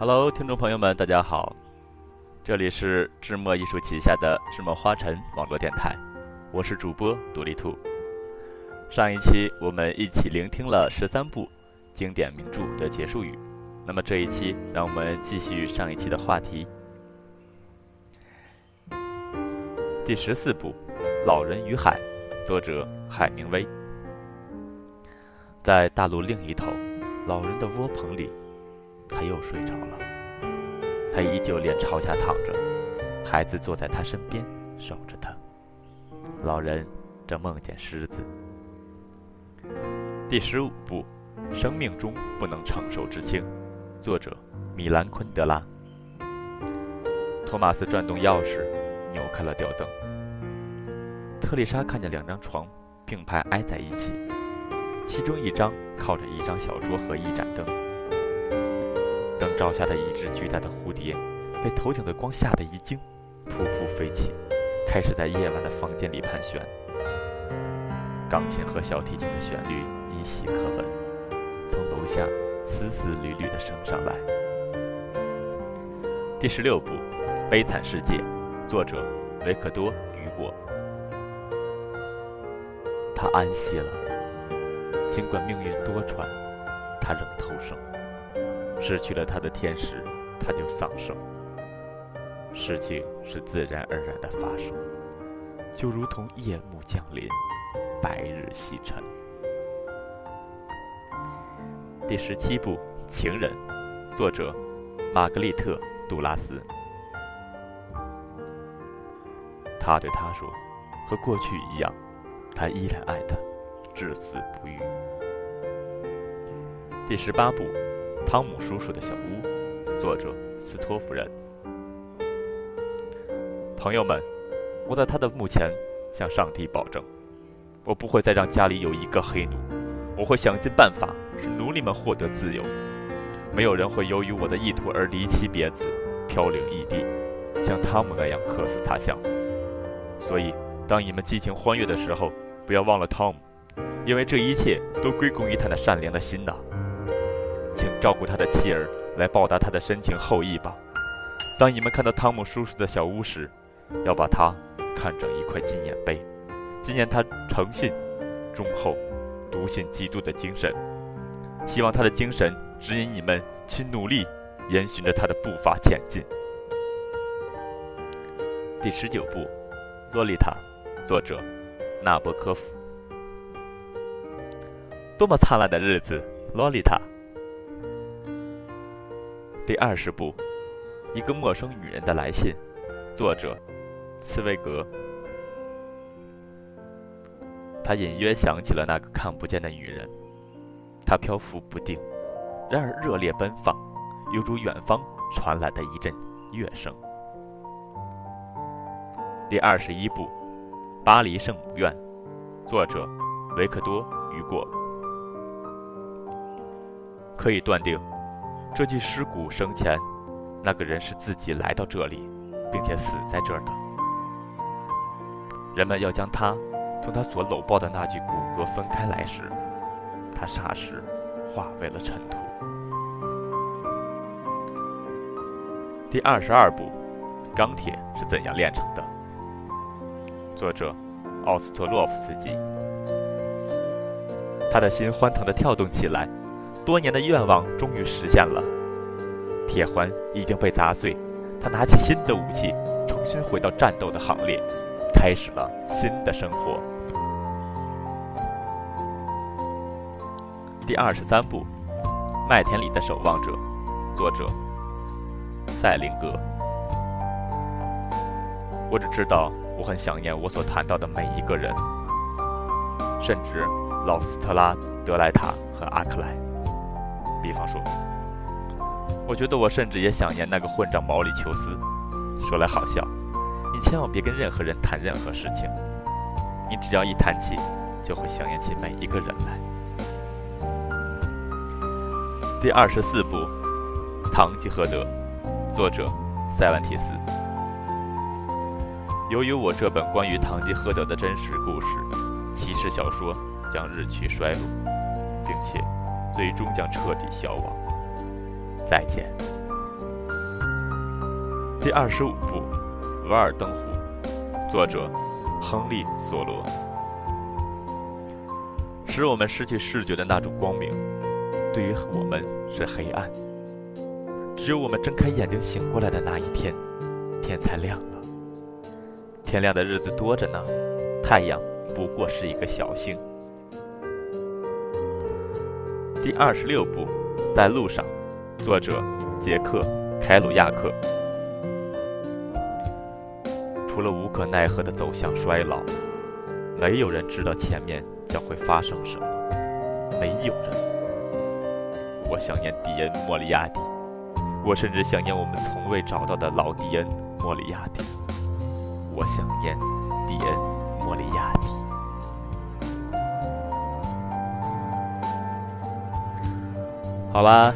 Hello，听众朋友们，大家好，这里是智墨艺术旗下的智墨花尘网络电台，我是主播独立兔。上一期我们一起聆听了十三部经典名著的结束语，那么这一期让我们继续上一期的话题。第十四部《老人与海》，作者海明威。在大陆另一头，老人的窝棚里。他又睡着了，他依旧脸朝下躺着，孩子坐在他身边守着他。老人正梦见狮子。第十五部《生命中不能承受之轻》，作者米兰昆德拉。托马斯转动钥匙，扭开了吊灯。特丽莎看见两张床并排挨在一起，其中一张靠着一张小桌和一盏灯。灯照下的一只巨大的蝴蝶，被头顶的光吓得一惊，噗噗飞起，开始在夜晚的房间里盘旋。钢琴和小提琴的旋律依稀可闻，从楼下丝丝缕缕地升上来。第十六部《悲惨世界》，作者维克多·雨果。他安息了，尽管命运多舛，他仍偷生。失去了他的天使，他就丧生。事情是自然而然的发生，就如同夜幕降临，白日西沉。第十七部《情人》，作者玛格丽特·杜拉斯。他对他说：“和过去一样，他依然爱她，至死不渝。”第十八部。汤姆叔叔的小屋，作者斯托夫人。朋友们，我在他的墓前向上帝保证，我不会再让家里有一个黑奴。我会想尽办法使奴隶们获得自由。没有人会由于我的意图而离妻别子、飘零异地，像汤姆那样客死他乡。所以，当你们激情欢悦的时候，不要忘了汤姆，因为这一切都归功于他那善良的心呐。请照顾他的妻儿，来报答他的深情厚谊吧。当你们看到汤姆叔叔的小屋时，要把它看成一块纪念碑，纪念他诚信、忠厚、笃信基督的精神。希望他的精神指引你们去努力，沿循着他的步伐前进。第十九部《洛丽塔》，作者纳博科夫。多么灿烂的日子，洛丽塔！第二十部，一个陌生女人的来信，作者，茨威格。他隐约想起了那个看不见的女人，她漂浮不定，然而热烈奔放，犹如远方传来的一阵乐声。第二十一部，巴黎圣母院，作者，维克多·雨果。可以断定。这具尸骨生前，那个人是自己来到这里，并且死在这儿的。人们要将他从他所搂抱的那具骨骼分开来时，他霎时化为了尘土。第二十二部，钢铁是怎样炼成的？作者奥斯特洛夫斯基。他的心欢腾地跳动起来。多年的愿望终于实现了，铁环已经被砸碎，他拿起新的武器，重新回到战斗的行列，开始了新的生活。第二十三部，《麦田里的守望者》，作者赛林格。我只知道，我很想念我所谈到的每一个人，甚至老斯特拉、德莱塔和阿克莱。比方说，我觉得我甚至也想念那个混账毛里求斯。说来好笑，你千万别跟任何人谈任何事情，你只要一谈起，就会想念起每一个人来。第二十四部《堂吉诃德》，作者塞万提斯。由于我这本关于堂吉诃德的真实故事，骑士小说将日趋衰落，并且。最终将彻底消亡。再见，第二十五部《瓦尔登湖》，作者亨利·索罗。使我们失去视觉的那种光明，对于我们是黑暗。只有我们睁开眼睛醒过来的那一天，天才亮了。天亮的日子多着呢，太阳不过是一个小星。第二十六部，在路上，作者杰克·凯鲁亚克。除了无可奈何的走向衰老，没有人知道前面将会发生什么。没有人。我想念迪恩·莫里亚蒂，我甚至想念我们从未找到的老迪恩·莫里亚蒂。我想念迪恩·莫里亚好啦，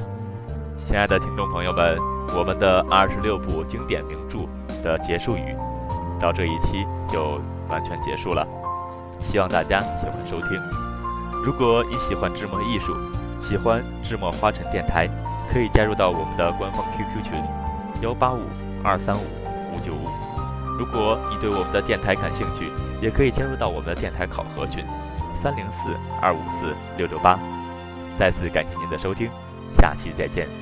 亲爱的听众朋友们，我们的二十六部经典名著的结束语，到这一期就完全结束了。希望大家喜欢收听。如果你喜欢智墨艺术，喜欢智墨花城电台，可以加入到我们的官方 QQ 群：幺八五二三五五九五。如果你对我们的电台感兴趣，也可以加入到我们的电台考核群：三零四二五四六六八。再次感谢您的收听，下期再见。